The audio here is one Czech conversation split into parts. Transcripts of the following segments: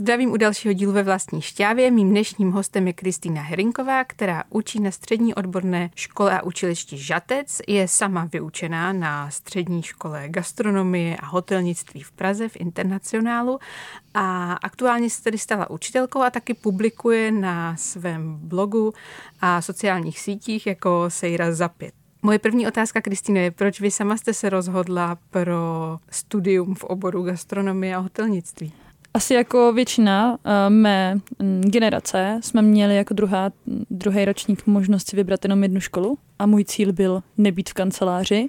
Zdravím u dalšího dílu ve vlastní šťávě. Mým dnešním hostem je Kristýna Herinková, která učí na střední odborné škole a učilišti Žatec. Je sama vyučená na střední škole gastronomie a hotelnictví v Praze v Internacionálu a aktuálně se tedy stala učitelkou a taky publikuje na svém blogu a sociálních sítích jako Sejra za pět. Moje první otázka, Kristýno, je, proč vy sama jste se rozhodla pro studium v oboru gastronomie a hotelnictví? Asi jako většina uh, mé mm, generace jsme měli jako druhá, druhý ročník možnost si vybrat jenom jednu školu a můj cíl byl nebýt v kanceláři,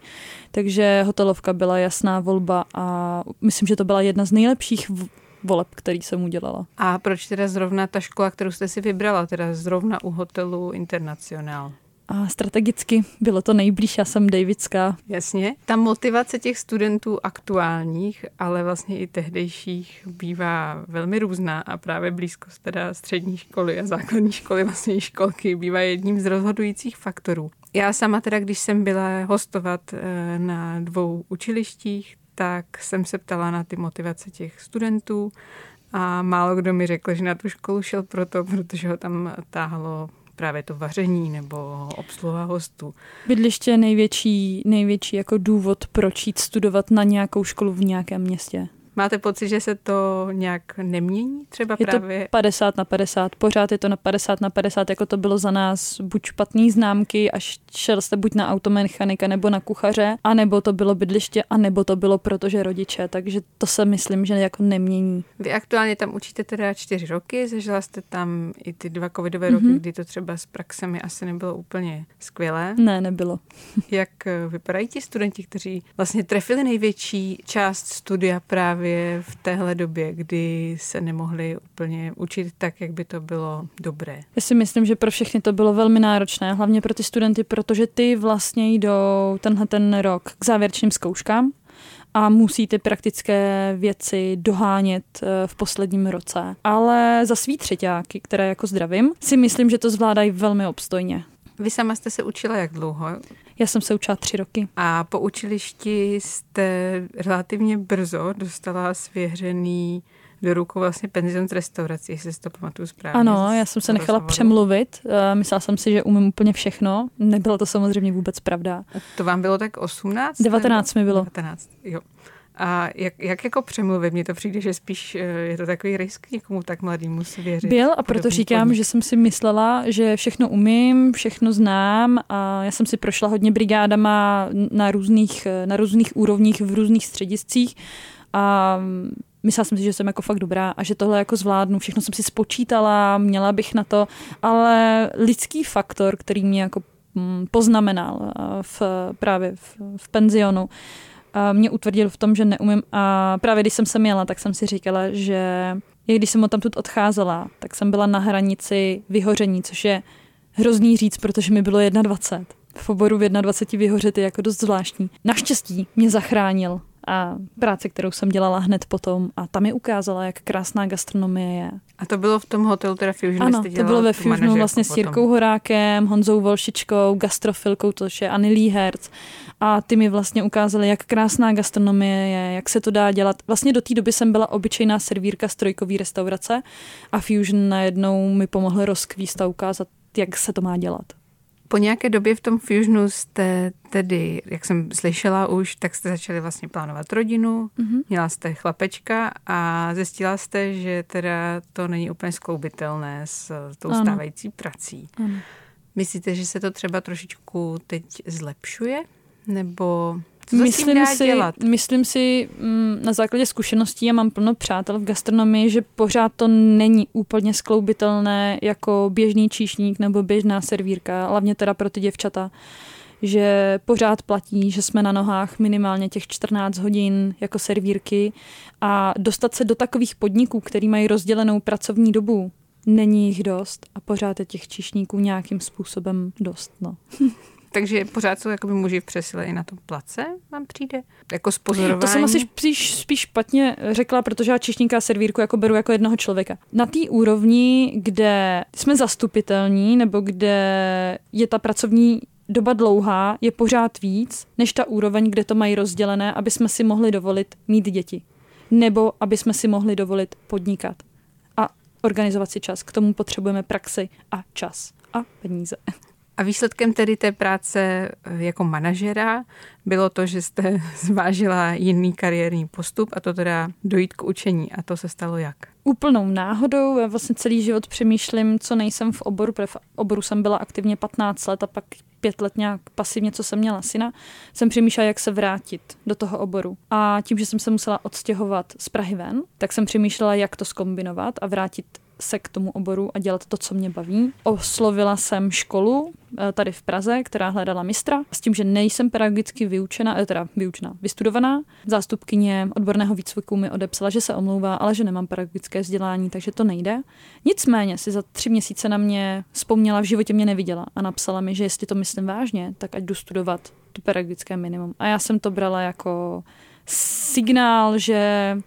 takže hotelovka byla jasná volba a myslím, že to byla jedna z nejlepších voleb, který jsem udělala. A proč teda zrovna ta škola, kterou jste si vybrala, teda zrovna u hotelu Internacionál? A strategicky bylo to nejblíž, já jsem Davidská. Jasně. Ta motivace těch studentů aktuálních, ale vlastně i tehdejších bývá velmi různá a právě blízkost teda střední školy a základní školy, vlastně i školky, bývá jedním z rozhodujících faktorů. Já sama teda, když jsem byla hostovat eh, na dvou učilištích, tak jsem se ptala na ty motivace těch studentů a málo kdo mi řekl, že na tu školu šel proto, protože ho tam táhlo právě to vaření nebo obsluha hostů. Bydliště je největší, největší jako důvod, proč jít studovat na nějakou školu v nějakém městě. Máte pocit, že se to nějak nemění třeba je právě? to 50 na 50, pořád je to na 50 na 50, jako to bylo za nás buď špatný známky, až šel jste buď na automechanika nebo na kuchaře, anebo to bylo bydliště, anebo to bylo protože rodiče, takže to se myslím, že jako nemění. Vy aktuálně tam učíte teda čtyři roky, zažila jste tam i ty dva covidové mm-hmm. roky, kdy to třeba s praxemi asi nebylo úplně skvělé. Ne, nebylo. Jak eh, vypadají ti studenti, kteří vlastně trefili největší část studia právě právě v téhle době, kdy se nemohli úplně učit tak, jak by to bylo dobré? Já si myslím, že pro všechny to bylo velmi náročné, hlavně pro ty studenty, protože ty vlastně jdou tenhle ten rok k závěrečným zkouškám a musí ty praktické věci dohánět eh, v posledním roce. Ale za svý třetíáky, které jako zdravím, si myslím, že to zvládají velmi obstojně. Vy sama jste se učila jak dlouho? Já jsem se učila tři roky. A po učilišti jste relativně brzo dostala svěřený do rukou vlastně penzion z restaurací, jestli si to pamatuju správně. Ano, já jsem se nechala rozhovoru. přemluvit. Eh, myslela jsem si, že umím úplně všechno. Nebylo to samozřejmě vůbec pravda. To vám bylo tak 18? 19 mi bylo. 19, jo. A jak, jak jako přemluvit? Mně to přijde, že spíš eh, je to takový risk někomu tak mladýmu si věřit. Byl a proto říkám, podnik. že jsem si myslela, že všechno umím, všechno znám a já jsem si prošla hodně brigádama na různých, na různých úrovních v různých střediscích a myslela jsem si, že jsem jako fakt dobrá a že tohle jako zvládnu. Všechno jsem si spočítala, měla bych na to, ale lidský faktor, který mě jako mm, poznamenal eh, v, právě v, v penzionu, mě utvrdil v tom, že neumím. A právě když jsem se měla, tak jsem si říkala, že i když jsem tam odtamtud odcházela, tak jsem byla na hranici vyhoření, což je hrozný říct, protože mi bylo 21. V oboru v 21 vyhořet je jako dost zvláštní. Naštěstí mě zachránil a práce, kterou jsem dělala hned potom a tam mi ukázala, jak krásná gastronomie je. A to bylo v tom hotelu teda Fusion? Ano, to bylo ve Fusionu vlastně s Jirkou Horákem, Honzou Volšičkou, gastrofilkou, to je Anny Líherc a ty mi vlastně ukázali, jak krásná gastronomie je, jak se to dá dělat. Vlastně do té doby jsem byla obyčejná servírka z trojkový restaurace a Fusion najednou mi pomohl rozkvíst a ukázat, jak se to má dělat. Po nějaké době v tom Fusionu jste tedy, jak jsem slyšela už, tak jste začali vlastně plánovat rodinu, mm-hmm. měla jste chlapečka a zjistila jste, že teda to není úplně skloubitelné s tou ano. stávající prací. Ano. Myslíte, že se to třeba trošičku teď zlepšuje? Nebo co myslím si, dělat? myslím si mm, na základě zkušeností, já mám plno přátel v gastronomii, že pořád to není úplně skloubitelné jako běžný číšník nebo běžná servírka, hlavně teda pro ty děvčata že pořád platí, že jsme na nohách minimálně těch 14 hodin jako servírky a dostat se do takových podniků, který mají rozdělenou pracovní dobu, není jich dost a pořád je těch čišníků nějakým způsobem dost. No. Takže pořád jsou jakoby muži v přesile i na tom place, vám přijde? Jako spozorování? To jsem asi spíš, spíš špatně řekla, protože já číšníka a servírku jako beru jako jednoho člověka. Na té úrovni, kde jsme zastupitelní, nebo kde je ta pracovní doba dlouhá, je pořád víc, než ta úroveň, kde to mají rozdělené, aby jsme si mohli dovolit mít děti. Nebo aby jsme si mohli dovolit podnikat. A organizovat si čas. K tomu potřebujeme praxi a čas. A peníze. A výsledkem tedy té práce eh, jako manažera bylo to, že jste zvážila jiný kariérní postup a to teda dojít k učení. A to se stalo jak? Úplnou náhodou. Já vlastně celý život přemýšlím, co nejsem v oboru, protože v oboru jsem byla aktivně 15 let a pak pět let nějak pasivně, co jsem měla syna, jsem přemýšlela, jak se vrátit do toho oboru. A tím, že jsem se musela odstěhovat z Prahy ven, tak jsem přemýšlela, jak to skombinovat a vrátit se k tomu oboru a dělat to, co mě baví. Oslovila jsem školu tady v Praze, která hledala mistra, s tím, že nejsem pedagogicky vyučena, eh, teda vyučená, vystudovaná. Zástupkyně odborného výcviku mi odepsala, že se omlouvá, ale že nemám pedagogické vzdělání, takže to nejde. Nicméně si za tři měsíce na mě vzpomněla, v životě mě neviděla a napsala mi, že jestli to myslím vážně, tak ať jdu studovat to pedagogické minimum. A já jsem to brala jako signál, že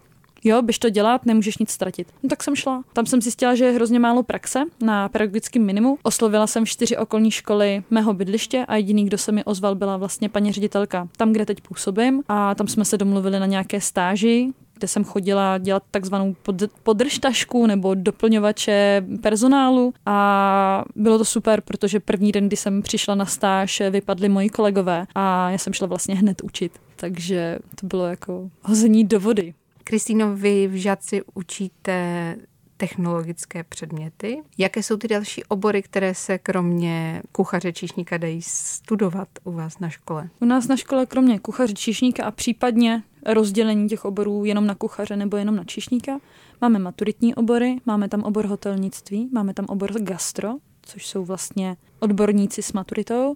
jo, běž to dělat, nemůžeš nic ztratit. No tak jsem šla. Tam jsem zjistila, že je hrozně málo praxe na pedagogickém minimu. Oslovila jsem čtyři okolní školy mého bydliště a jediný, kdo se mi ozval, byla vlastně paní ředitelka tam, kde teď působím. A tam jsme se domluvili na nějaké stáži, kde jsem chodila dělat takzvanou podržtašku nebo doplňovače personálu a bylo to super, protože první den, kdy jsem přišla na stáž, vypadli moji kolegové a já jsem šla vlastně hned učit. Takže to bylo jako hození do vody. Kristýno, vy v Žadci učíte technologické předměty. Jaké jsou ty další obory, které se kromě kuchaře číšníka dají studovat u vás na škole? U nás na škole kromě kuchaře číšníka a případně rozdělení těch oborů jenom na kuchaře nebo jenom na číšníka, máme maturitní obory, máme tam obor hotelnictví, máme tam obor gastro, což jsou vlastně odborníci s maturitou.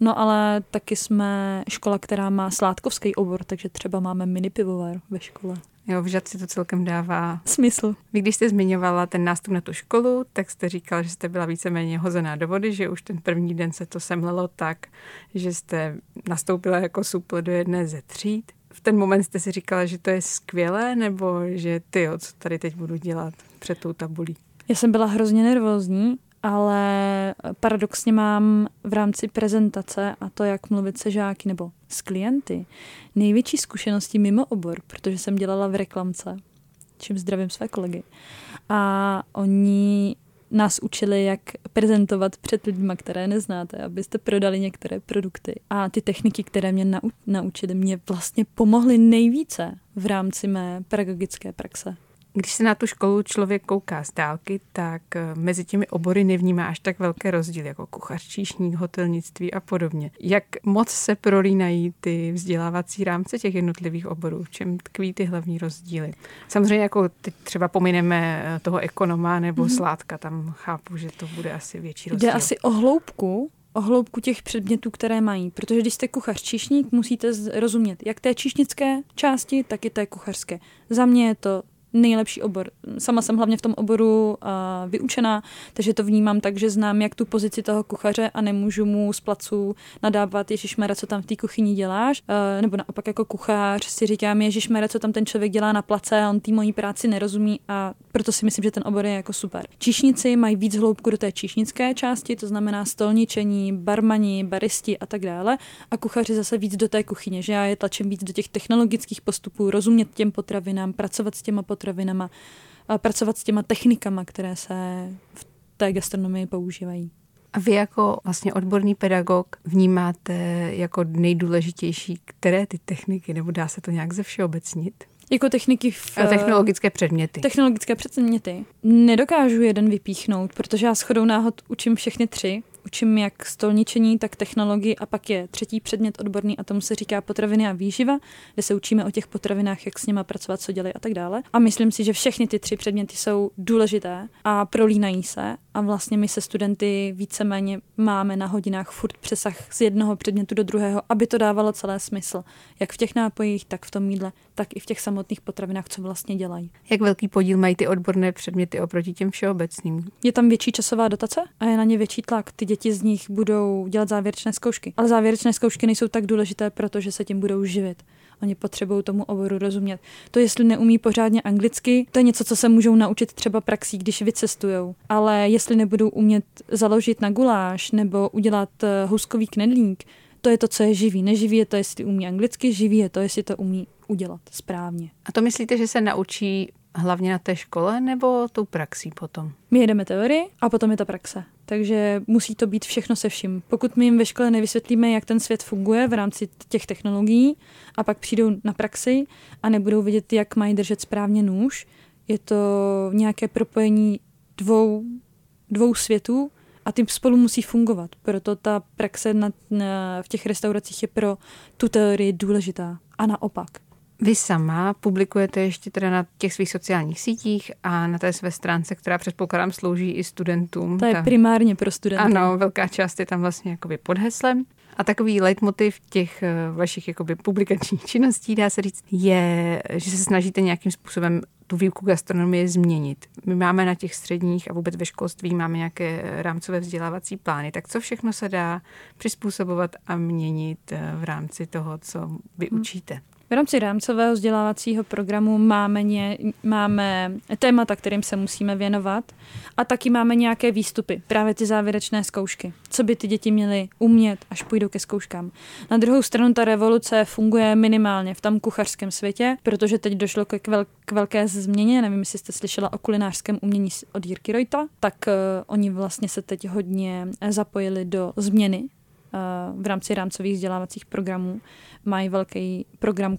No ale taky jsme škola, která má sládkovský obor, takže třeba máme mini pivovar ve škole. Jo, v Žadci to celkem dává smysl. Vy, když jste zmiňovala ten nástup na tu školu, tak jste říkala, že jste byla víceméně hozená do vody, že už ten první den se to semlelo tak, že jste nastoupila jako supl do jedné ze tříd. V ten moment jste si říkala, že to je skvělé, nebo že ty, co tady teď budu dělat před tou tabulí? Já jsem byla hrozně nervózní ale paradoxně mám v rámci prezentace a to, jak mluvit se žáky nebo s klienty, největší zkušenosti mimo obor, protože jsem dělala v reklamce, čím zdravím své kolegy. A oni nás učili, jak prezentovat před lidmi, které neznáte, abyste prodali některé produkty. A ty techniky, které mě nau- naučili, mě vlastně pomohly nejvíce v rámci mé pedagogické praxe. Když se na tu školu člověk kouká z dálky, tak eh, mezi těmi obory nevnímá až tak velké rozdíly, jako kuchař, číšník, hotelnictví a podobně. Jak moc se prolínají ty vzdělávací rámce těch jednotlivých oborů? V čem tkví ty hlavní rozdíly? Samozřejmě jako teď třeba pomineme eh, toho ekonoma nebo mm-hmm. sládka, tam chápu, že to bude asi větší rozdíl. Jde asi o hloubku, o hloubku těch předmětů, které mají. Protože když jste kuchař číšník, musíte rozumět jak té číšnické části, tak i té kuchařské. Za mě je to nejlepší obor. Sama jsem hlavně v tom oboru uh, vyučená, takže to vnímám tak, že znám jak tu pozici toho kuchaře a nemůžu mu z placu nadávat Ježíš Mara, co tam v té kuchyni děláš, uh, nebo naopak jako kuchař si říkám Ježíš Mara, co tam ten člověk dělá na place on té mojí práci nerozumí a proto si myslím, že ten obor je jako super. Číšníci mají víc hloubku do té číšnické části, to znamená stolničení, barmani, baristi a tak dále a kuchaři zase víc do té kuchyně, že já je tlačím víc do těch technologických postupů, rozumět těm potravinám, pracovat s těma potravinama, a pracovat s těma technikama, které se v té gastronomii používají. A vy jako vlastně odborný pedagog vnímáte jako nejdůležitější, které ty techniky, nebo dá se to nějak ze všeobecnit? Jako techniky v... A technologické předměty. Technologické předměty. Nedokážu jeden vypíchnout, protože já shodou náhod učím všechny tři učím jak stolničení, tak technologii a pak je třetí předmět odborný a tomu se říká potraviny a výživa, kde se učíme o těch potravinách, jak s nimi pracovat, co dělají a tak dále. A myslím si, že všechny ty tři předměty jsou důležité a prolínají se a vlastně my se studenty víceméně máme na hodinách furt přesah z jednoho předmětu do druhého, aby to dávalo celé smysl. Jak v těch nápojích, tak v tom jídle, tak i v těch samotných potravinách, co vlastně dělají. Jak velký podíl mají ty odborné předměty oproti těm všeobecným? Je tam větší časová dotace a je na ně větší tlak. Ty děti z nich budou dělat závěrečné zkoušky. Ale závěrečné zkoušky nejsou tak důležité, protože se tím budou živit. Oni potřebují tomu oboru rozumět. To, jestli neumí pořádně anglicky, to je něco, co se můžou naučit třeba praxí, když vycestujou. Ale jestli nebudou umět založit na guláš nebo udělat eh, houskový knedlík, to je to, co je živý. Neživý je to, jestli umí anglicky, živý je to, jestli to umí udělat správně. A to myslíte, že se naučí hlavně na té škole nebo tou praxí potom? My jedeme teorii a potom je ta praxe. Takže musí to být všechno se vším. Pokud my jim ve škole nevysvětlíme, jak ten svět funguje v rámci těch technologií a pak přijdou na praxi a nebudou vidět, jak mají držet správně nůž, je to nějaké propojení dvou, dvou světů a tím spolu musí fungovat. Proto ta praxe na, na, v těch restauracích je pro tu teorii důležitá. A naopak. Vy sama publikujete ještě teda na těch svých sociálních sítích a na té své stránce, která předpokládám slouží i studentům. To je ta... primárně pro studenty. Ano, velká část je tam vlastně jakoby pod heslem. A takový leitmotiv těch eh, vašich jakoby publikačních činností, dá se říct, je, že se snažíte nějakým způsobem tu výuku gastronomie změnit. My máme na těch středních a vůbec ve školství máme nějaké rámcové vzdělávací plány. Tak co všechno se dá přizpůsobovat a měnit eh, v rámci toho, co vy hmm. V rámci rámcového vzdělávacího programu máme, ně, máme témata, kterým se musíme věnovat a taky máme nějaké výstupy, právě ty závěrečné zkoušky. Co by ty děti měly umět, až půjdou ke zkouškám. Na druhou stranu ta revoluce funguje minimálně v tom kuchařském světě, protože teď došlo k, vel, k velké změně, nevím, jestli jste slyšela o kulinářském umění od Jirky Rojta, tak uh, oni vlastně se teď hodně zapojili do změny v rámci rámcových vzdělávacích programů mají velký program,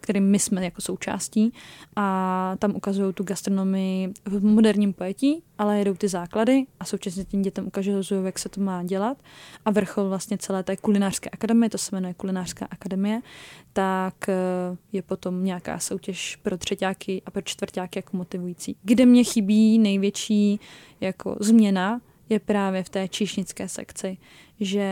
kterým my jsme jako součástí a tam ukazují tu gastronomii v moderním pojetí, ale jedou ty základy a současně tím dětem ukazují, jak se to má dělat a vrchol vlastně celé té kulinářské akademie, to se jmenuje kulinářská akademie, tak eh, je potom nějaká soutěž pro třetíáky a pro čtvrtáky jako motivující. Kde mě chybí největší jako změna, je právě v té číšnické sekci, že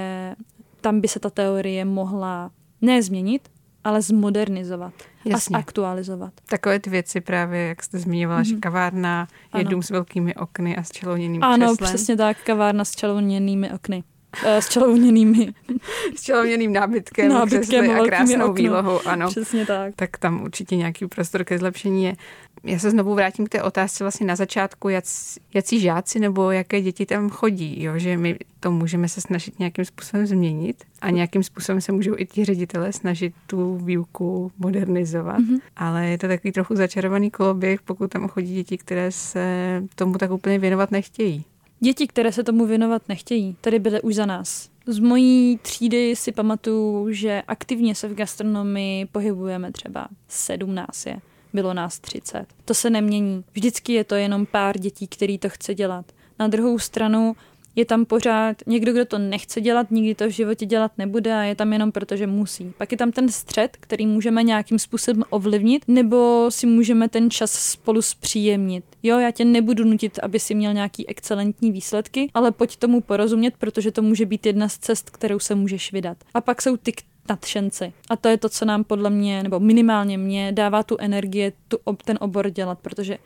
tam by se ta teorie mohla ne změnit, ale zmodernizovat Jasně. a zaktualizovat. Takové ty věci právě, jak jste zmiňovala, mm-hmm. že mhm. kavárna je ano. dům s velkými okny a s čelouněným Ano, křeslem. přesně tak, kavárna s čelouněnými okny. Eh, s čelouněnými. s čelouněným nábytkem, nábytkem a krásnou okno. výlohou, ano. Přesně tak. Tak tam určitě nějaký prostor ke zlepšení je. Já se znovu vrátím k té otázce vlastně na začátku, jak, jaký žáci nebo jaké děti tam chodí, jo? že my to můžeme se snažit nějakým způsobem změnit a nějakým způsobem se můžou i ti ředitelé snažit tu výuku modernizovat, mm-hmm. ale je to takový trochu začarovaný koloběh, pokud tam chodí děti, které se tomu tak úplně věnovat nechtějí. Děti, které se tomu věnovat nechtějí, tady byly už za nás. Z mojí třídy si pamatuju, že aktivně se v gastronomii pohybujeme třeba 17 je. Bylo nás 30. To se nemění. Vždycky je to jenom pár dětí, který to chce dělat. Na druhou stranu je tam pořád někdo, kdo to nechce dělat, nikdy to v životě dělat nebude a je tam jenom proto, že musí. Pak je tam ten střed, který můžeme nějakým způsobem ovlivnit, nebo si můžeme ten čas spolu zpříjemnit. Jo, já tě nebudu nutit, aby si měl nějaký excelentní výsledky, ale pojď tomu porozumět, protože to může být jedna z cest, kterou se můžeš vydat. A pak jsou ty, nadšenci. A to je to, co nám podle mě, nebo minimálně mě, dává tu energie, tu, ten obor dělat, protože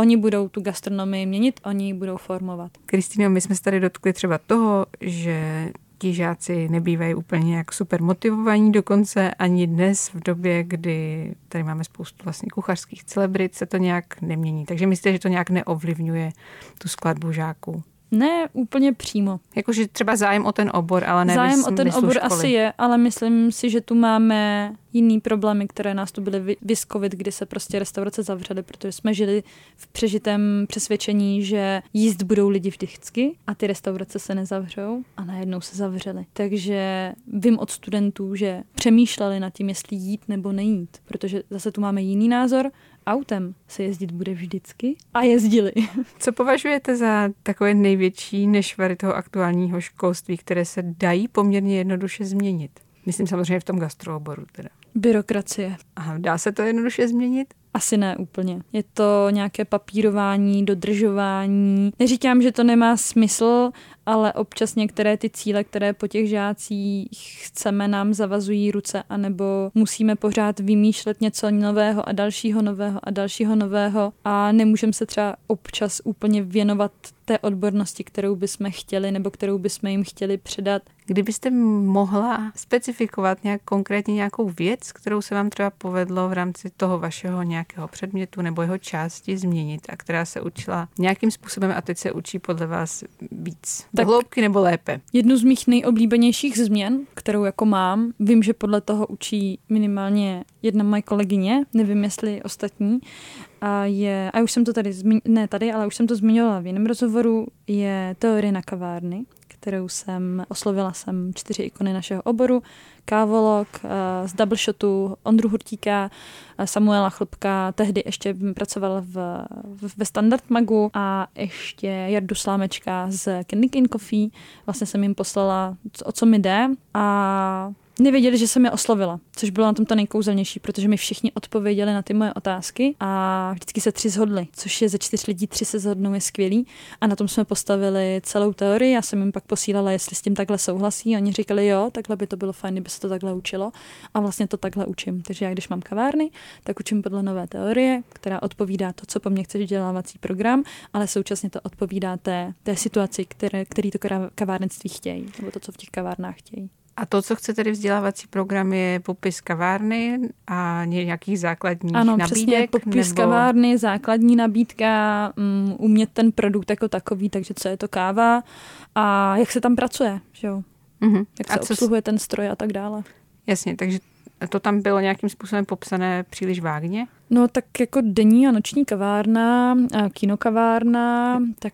Oni budou tu gastronomii měnit, oni ji budou formovat. Kristýno, my jsme se tady dotkli třeba toho, že ti žáci nebývají úplně jak super motivovaní, dokonce ani dnes v době, kdy tady máme spoustu vlastně kuchařských celebrit, se to nějak nemění. Takže myslíte, že to nějak neovlivňuje tu skladbu žáků? Ne úplně přímo. Jakože třeba zájem o ten obor, ale ne Zájem o ten obor školy. asi je, ale myslím si, že tu máme jiný problémy, které nás tu byly vyskovit, kdy se prostě restaurace zavřely, protože jsme žili v přežitém přesvědčení, že jíst budou lidi vždycky a ty restaurace se nezavřou a najednou se zavřely. Takže vím od studentů, že přemýšleli nad tím, jestli jít nebo nejít, protože zase tu máme jiný názor autem se jezdit bude vždycky a jezdili. Co považujete za takové největší nešvary toho aktuálního školství, které se dají poměrně jednoduše změnit? Myslím samozřejmě v tom gastrooboru teda. Byrokracie. Aha, dá se to jednoduše změnit? Asi ne úplně. Je to nějaké papírování, dodržování. Neříkám, že to nemá smysl, ale občas některé ty cíle, které po těch žácích chceme, nám zavazují ruce, anebo musíme pořád vymýšlet něco nového a dalšího nového a dalšího nového a nemůžeme se třeba občas úplně věnovat té odbornosti, kterou bychom chtěli nebo kterou bychom jim chtěli předat. Kdybyste mohla specifikovat nějak konkrétně nějakou věc, kterou se vám třeba povedlo v rámci toho vašeho nějakého předmětu nebo jeho části změnit a která se učila nějakým způsobem a teď se učí podle vás víc? Tak hloubky nebo lépe? Jednu z mých nejoblíbenějších změn, kterou jako mám, vím, že podle toho učí minimálně jedna moje kolegyně, nevím jestli ostatní, a je, a už jsem to tady, ne tady, ale už jsem to zmiňovala v jiném rozhovoru, je teorie na kavárny, kterou jsem, oslovila jsem čtyři ikony našeho oboru, Kávolok eh, z Double Shotu, Ondru Hurtíka, eh, Samuela Chlupka, tehdy ještě pracoval v, ve Standard Magu a ještě Jardu Slámečka z Candy Coffee. Vlastně jsem jim poslala, o co mi jde a nevěděli, že jsem je oslovila, což bylo na tom to nejkouzelnější, protože mi všichni odpověděli na ty moje otázky a vždycky se tři zhodli, což je ze čtyř lidí tři se zhodnou je skvělý a na tom jsme postavili celou teorii. Já jsem jim pak posílala, jestli s tím takhle souhlasí. Oni říkali, jo, takhle by to bylo fajn, kdyby se to takhle učilo a vlastně to takhle učím. Takže já, když mám kavárny, tak učím podle nové teorie, která odpovídá to, co po mně chce vzdělávací program, ale současně to odpovídá té, té situaci, které, který to kavárnictví chtějí, nebo to, co v těch kavárnách chtějí. A to, co chce tedy vzdělávací program, je popis kavárny a nějakých základních ano, nabídek? Ano, přesně, popis nebo... kavárny, základní nabídka, um, umět ten produkt jako takový, takže co je to káva a jak se tam pracuje, že jo? Uh-huh. Jak se a obsluhuje ten stroj a tak dále. Jasně, takže to tam bylo nějakým způsobem popsané příliš vágně? No tak jako denní a noční kavárna, kinokavárna, tak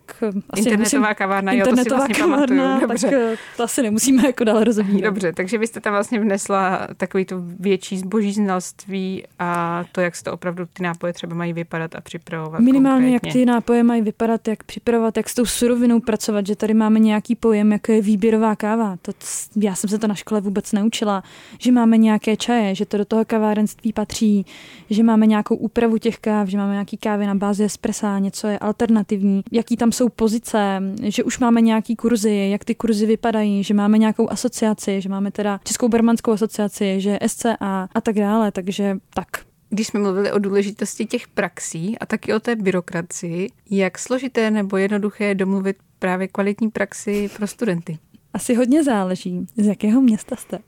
asi Internetová nemusím, kavárna, jo, to si vlastně kavárna, pamatuju. Dobře. Tak eh, to asi nemusíme jako dál rozebírat. Dobře, takže vy jste tam vlastně vnesla takový to větší zboží znalství a to, jak se to opravdu ty nápoje třeba mají vypadat a připravovat Minimálně, konkrétně. jak ty nápoje mají vypadat, jak připravovat, jak s tou surovinou pracovat, že tady máme nějaký pojem, jako je výběrová káva. To, já jsem se to na škole vůbec neučila, že máme nějaké čaje, že to do toho kavárenství patří, že máme nějak nějakou úpravu těch káv, že máme nějaký kávy na bázi espressa, něco je alternativní, jaký tam jsou pozice, že už máme nějaký kurzy, jak ty kurzy vypadají, že máme nějakou asociaci, že máme teda Českou barmanskou asociaci, že SCA a tak dále, takže tak. Když jsme mluvili o důležitosti těch praxí a taky o té byrokracii, jak složité nebo jednoduché je domluvit právě kvalitní praxi pro studenty? Asi hodně záleží, z jakého města jste.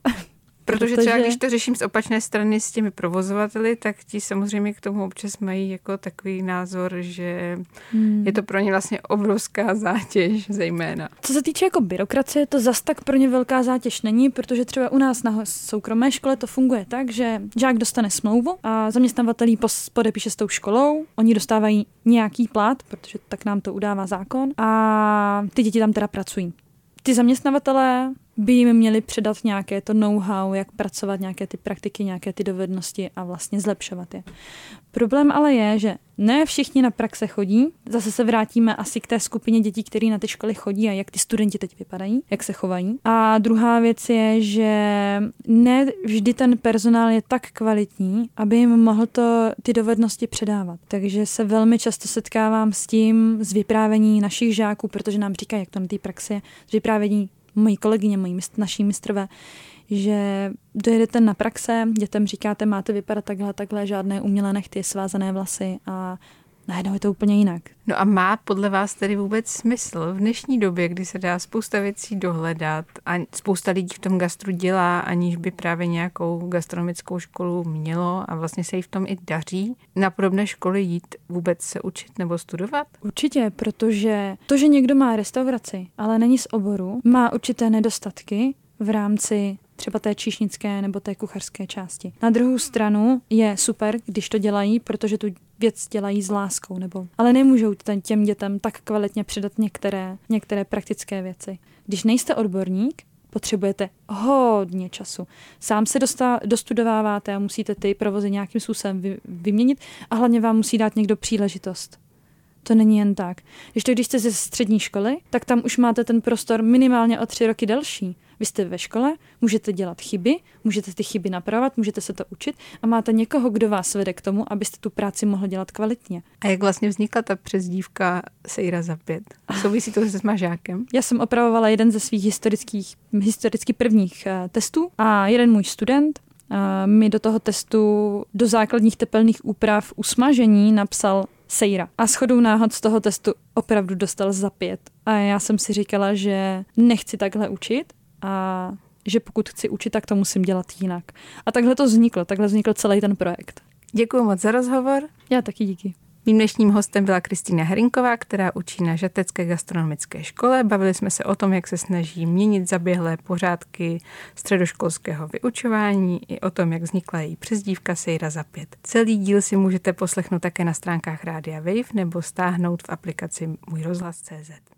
Protože, protože třeba když to řeším z opačné strany s těmi provozovateli, tak ti samozřejmě k tomu občas mají jako takový názor, že hmm. je to pro ně vlastně obrovská zátěž zejména. Co se týče jako byrokracie, to zas tak pro ně velká zátěž není, protože třeba u nás na soukromé škole to funguje tak, že žák dostane smlouvu a zaměstnavatel ji podepíše s tou školou, oni dostávají nějaký plat, protože tak nám to udává zákon a ty děti tam teda pracují. Ty zaměstnavatelé by jim měli předat nějaké to know-how, jak pracovat, nějaké ty praktiky, nějaké ty dovednosti a vlastně zlepšovat je. Problém ale je, že ne všichni na praxe chodí. Zase se vrátíme asi k té skupině dětí, které na ty školy chodí a jak ty studenti teď vypadají, jak se chovají. A druhá věc je, že ne vždy ten personál je tak kvalitní, aby jim mohl to ty dovednosti předávat. Takže se velmi často setkávám s tím z vyprávění našich žáků, protože nám říkají, jak to na té praxi je, z vyprávění mojí kolegyně, mojí mist, naší mistrové, že dojedete na praxe, dětem říkáte, máte vypadat takhle, takhle, žádné umělé nechty, svázané vlasy a najednou je to úplně jinak. No a má podle vás tedy vůbec smysl v dnešní době, kdy se dá spousta věcí dohledat a spousta lidí v tom gastru dělá, aniž by právě nějakou gastronomickou školu mělo a vlastně se jí v tom i daří, na podobné školy jít vůbec se učit nebo studovat? Určitě, protože to, že někdo má restauraci, ale není z oboru, má určité nedostatky v rámci třeba té číšnické nebo té kuchařské části. Na druhou stranu je super, když to dělají, protože tu věc dělají s láskou, nebo, ale nemůžou těm dětem tak kvalitně předat některé, některé praktické věci. Když nejste odborník, potřebujete hodně času. Sám se dostá, dostudováváte a musíte ty provozy nějakým způsobem vy, vyměnit a hlavně vám musí dát někdo příležitost. To není jen tak. Když to, když jste ze střední školy, tak tam už máte ten prostor minimálně o tři roky delší Vy jste ve škole, můžete dělat chyby, můžete ty chyby napravovat, můžete se to učit a máte někoho, kdo vás vede k tomu, abyste tu práci mohli dělat kvalitně. A jak vlastně vznikla ta přezdívka Sejra za pět? Souvisí to se smažákem? Já jsem opravovala jeden ze svých historických, historicky prvních uh, testů a jeden můj student uh, mi do toho testu do základních tepelných úprav usmažení napsal Sejra. A shodou náhod z toho testu opravdu dostal za pět. A já jsem si říkala, že nechci takhle učit a že pokud chci učit, tak to musím dělat jinak. A takhle to vzniklo, takhle vznikl celý ten projekt. Děkuji moc za rozhovor. Já taky díky. Mým dnešním hostem byla Kristýna Herinková, která učí na Žatecké gastronomické škole. Bavili jsme se o tom, jak se snaží měnit zaběhlé pořádky středoškolského vyučování i o tom, jak vznikla její přezdívka Sejra za pět. Celý díl si můžete poslechnout také na stránkách Rádia Wave nebo stáhnout v aplikaci Můj rozhlas.cz.